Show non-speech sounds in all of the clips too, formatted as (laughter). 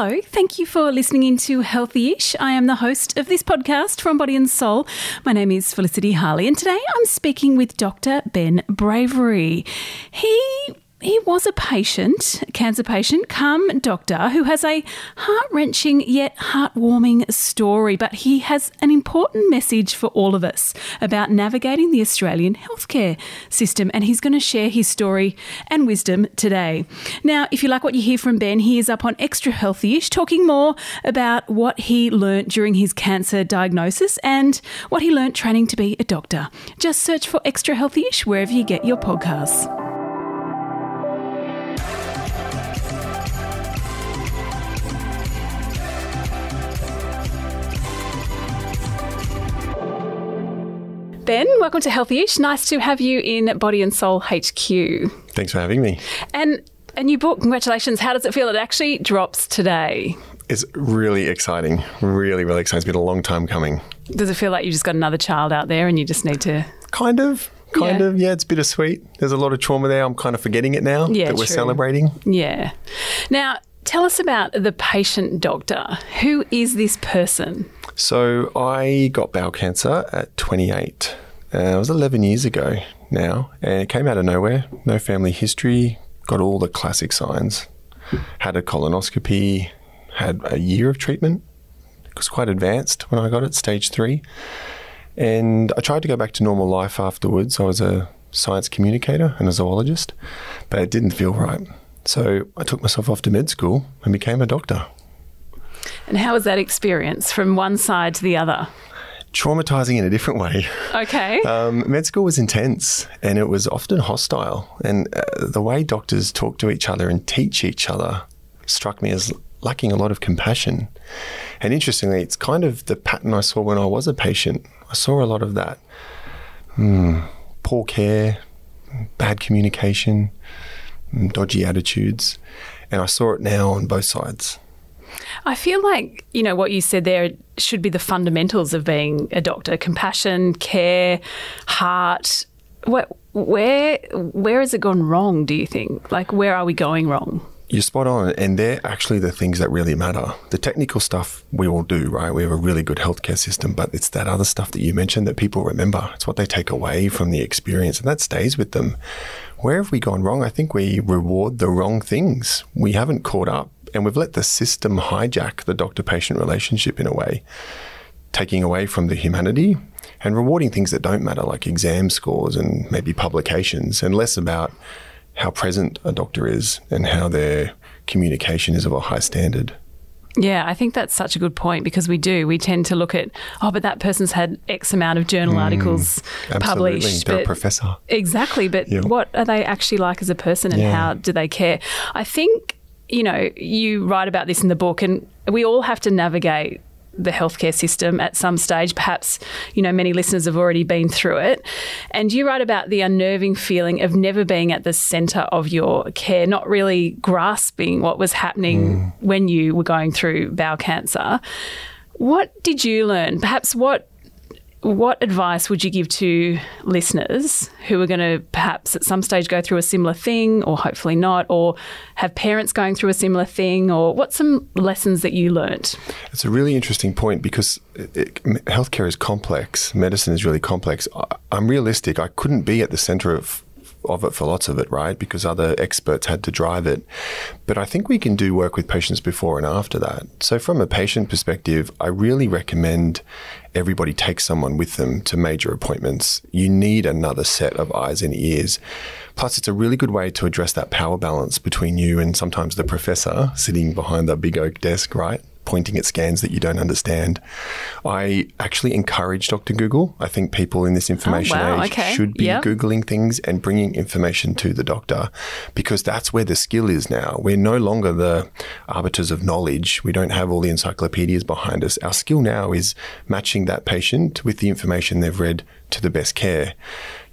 Hello, thank you for listening into Healthy Ish. I am the host of this podcast from Body and Soul. My name is Felicity Harley, and today I'm speaking with Dr. Ben Bravery. He he was a patient, cancer patient, come doctor, who has a heart wrenching yet heartwarming story. But he has an important message for all of us about navigating the Australian healthcare system. And he's going to share his story and wisdom today. Now, if you like what you hear from Ben, he is up on Extra Healthy ish, talking more about what he learnt during his cancer diagnosis and what he learnt training to be a doctor. Just search for Extra Healthy ish wherever you get your podcasts. Ben, welcome to Healthyish. Nice to have you in Body and Soul HQ. Thanks for having me. And a new book, congratulations. How does it feel? It actually drops today. It's really exciting. Really, really exciting. It's been a long time coming. Does it feel like you just got another child out there and you just need to. Kind of. Kind Yeah. of. Yeah, it's bittersweet. There's a lot of trauma there. I'm kind of forgetting it now Yeah, that we're true. celebrating. Yeah. Now, tell us about the patient doctor. Who is this person? So I got bowel cancer at 28. Uh, it was 11 years ago now, and it came out of nowhere. No family history. Got all the classic signs. Had a colonoscopy. Had a year of treatment. It was quite advanced when I got it, stage three. And I tried to go back to normal life afterwards. I was a science communicator and a zoologist, but it didn't feel right. So I took myself off to med school and became a doctor. And how was that experience from one side to the other? Traumatizing in a different way. Okay. (laughs) Um, med school was intense and it was often hostile. And uh, the way doctors talk to each other and teach each other struck me as lacking a lot of compassion. And interestingly, it's kind of the pattern I saw when I was a patient. I saw a lot of that Hmm, poor care, bad communication, mm, dodgy attitudes. And I saw it now on both sides. I feel like, you know, what you said there should be the fundamentals of being a doctor compassion, care, heart. What, where, where has it gone wrong, do you think? Like, where are we going wrong? You're spot on, and they're actually the things that really matter. The technical stuff we all do, right? We have a really good healthcare system, but it's that other stuff that you mentioned that people remember. It's what they take away from the experience, and that stays with them. Where have we gone wrong? I think we reward the wrong things. We haven't caught up, and we've let the system hijack the doctor patient relationship in a way, taking away from the humanity and rewarding things that don't matter, like exam scores and maybe publications, and less about how present a doctor is and how their communication is of a high standard. Yeah, I think that's such a good point because we do. We tend to look at, oh, but that person's had X amount of journal mm, articles Absolutely. published. They're a but- professor. Exactly, but Yeah. what are they actually like as a person and Yeah. how do they care? I think, you know, you write about this in the book and we all have to navigate the healthcare system at some stage. Perhaps, you know, many listeners have already been through it. And you write about the unnerving feeling of never being at the centre of your care, not really grasping what was happening hmm. when you were going through bowel cancer. What did you learn? Perhaps what what advice would you give to listeners who are going to perhaps at some stage go through a similar thing, or hopefully not, or have parents going through a similar thing, or what's some lessons that you learnt? It's a really interesting point because it, it, healthcare is complex. Medicine is really complex. I, I'm realistic. I couldn't be at the center of of it for lots of it, right? Because other experts had to drive it. But I think we can do work with patients before and after that. So, from a patient perspective, I really recommend everybody take someone with them to major appointments. You need another set of eyes and ears. Plus, it's a really good way to address that power balance between you and sometimes the professor sitting behind the big oak desk, right? Pointing at scans that you don't understand. I actually encourage Dr. Google. I think people in this oh, information wow, age okay, should be yep. Googling things and bringing information to the doctor because that's where the skill is now. We're no longer the arbiters of knowledge. We don't have all the encyclopedias behind us. Our skill now is matching that patient with the information they've read to the best care.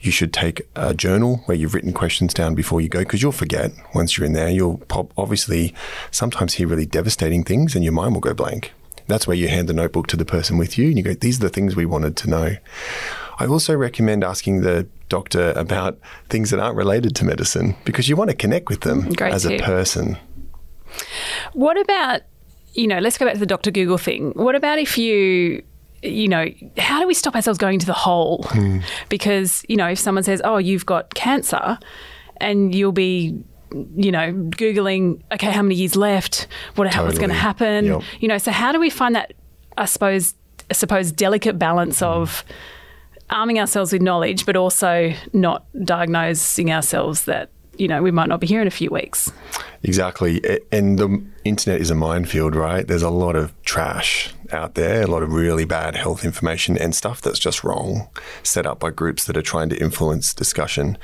You should take a journal where you've written questions down before you go because you'll forget once you're in there. You'll pop, obviously sometimes hear really devastating things and your mind will go blank. That's where you hand the notebook to the person with you and you go, these are the things we wanted to know. I also recommend asking the doctor about things that aren't related to medicine because you want to connect with them Great as tip. a person. What about you know, let's go back to the Dr. Google thing. What about if you you know, how do we stop ourselves going to the hole? Hmm. Because, you know, if someone says, oh, you've got cancer, and you'll be, you know, Googling, okay, how many years left? What, how, what's going to happen? Yep. You know, so how do we find that, I suppose, I suppose, delicate balance Hmm. of arming ourselves with knowledge, but also not diagnosing ourselves that, you know, we might not be here in a few weeks? Exactly. And the internet is a minefield, right? There's a lot of trash out there, a lot of really bad health information and stuff that's just wrong, set up by groups that are trying to influence discussion.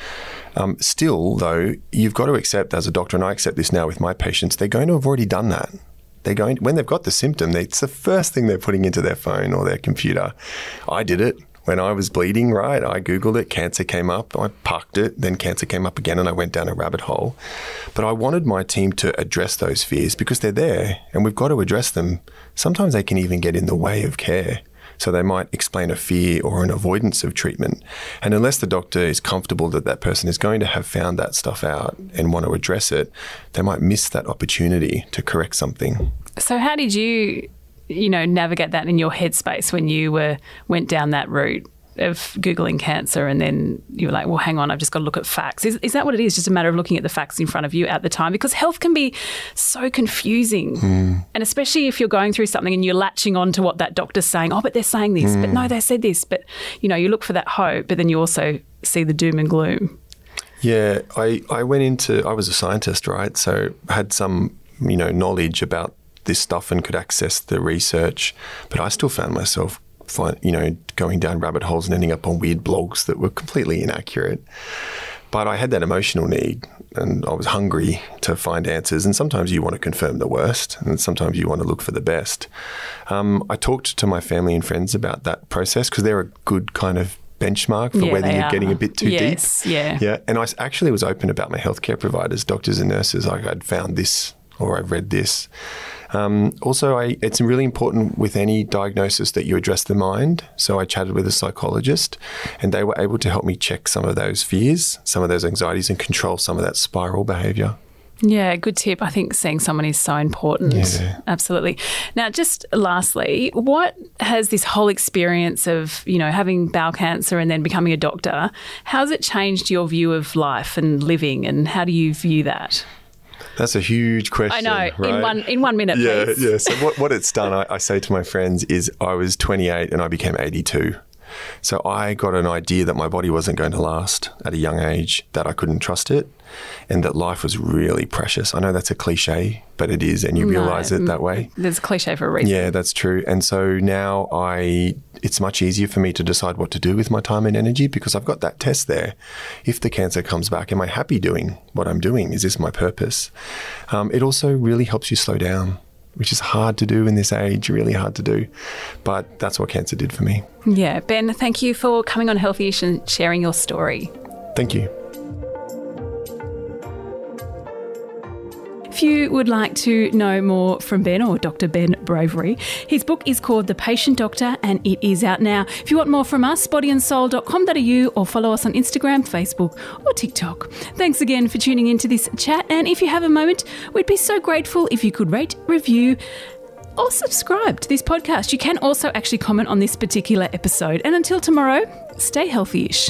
Um, still, though, you've got to accept as a doctor, and I accept this now with my patients, they're going to have already done that. They're going when they've got the symptom. They, it's the first thing they're putting into their phone or their computer. I did it when I was bleeding. Right, I googled it. Cancer came up. I parked it. Then cancer came up again, and I went down a rabbit hole. But I wanted my team to address those fears because they're there, and we've got to address them. Sometimes they can even get in the way of care. So they might explain a fear or an avoidance of treatment. And unless the doctor is comfortable that that person is going to have found that stuff out and want to address it, they might miss that opportunity to correct something. So how did you, you know, navigate that in your headspace when you were went down that route of googling cancer, and then you were like, "Well, hang on, I've just got to look at facts." Is, is that what it is? Just a matter of looking at the facts in front of you at the time, because health can be so confusing, hmm. and especially if you're going through something and you're latching on to what that doctor's saying. Oh, but they're saying this, but hmm. no, they said this. But you know, you look for that hope, but then you also see the doom and gloom. Yeah, I, I went into, I was a scientist, right? So I had some, you know, knowledge about this stuff and could access the research, but I still found myself, find, you know, going down rabbit holes and ending up on weird blogs that were completely inaccurate. But I had that emotional need and I was hungry to find answers. And sometimes you want to confirm the worst and sometimes you want to look for the best. Um, I talked to my family and friends about that process because they're a good kind of benchmark for Yeah, whether you're getting a bit too Yes, deep. yeah. Yeah. And I actually was open about my healthcare providers, doctors and nurses. Like I'd found this or I've read this. Um, also, I, it's really important with any diagnosis that you address the mind. So I chatted with a psychologist, and they were able to help me check some of those fears, some of those anxieties, and control some of that spiral behavior. Yeah, good tip. I think seeing someone is so important. Yeah. Absolutely. Now, just lastly, what has this whole experience of, you know, having bowel cancer and then becoming a doctor, how's it changed your view of life and living and how do you view that? That's a huge question. I know. In one in one minute, yeah, please. yeah. So what, what it's done, I, I say to my friends, is I was 28 and I became 82. So I got an idea that my body wasn't going to last at a young age, that I couldn't trust it, and that life was really precious. I know that's a cliche, but it is, and you realize it that way. There's a cliche for a reason. Yeah, that's true. And so now I it's much easier for me to decide what to do with my time and energy because I've got that test there. If the cancer comes back, am I happy doing what I'm doing? Is this my purpose? Um, it also really helps you slow down, which is hard to do in this age, really hard to do. But that's what cancer did for me. Yeah. Ben, thank you for coming on Healthyish and sharing your story. Thank you. If you would like to know more from Ben or Dr. Ben Bravery, his book is called The Patient Doctor and it is out now. If you want more from us, bodyandsoul.com.au or follow us on Instagram, Facebook, or TikTok. Thanks again for tuning into this chat. And if you have a moment, we'd be so grateful if you could rate, review, or subscribe to this podcast. You can also actually comment on this particular episode. And until tomorrow, stay healthy ish.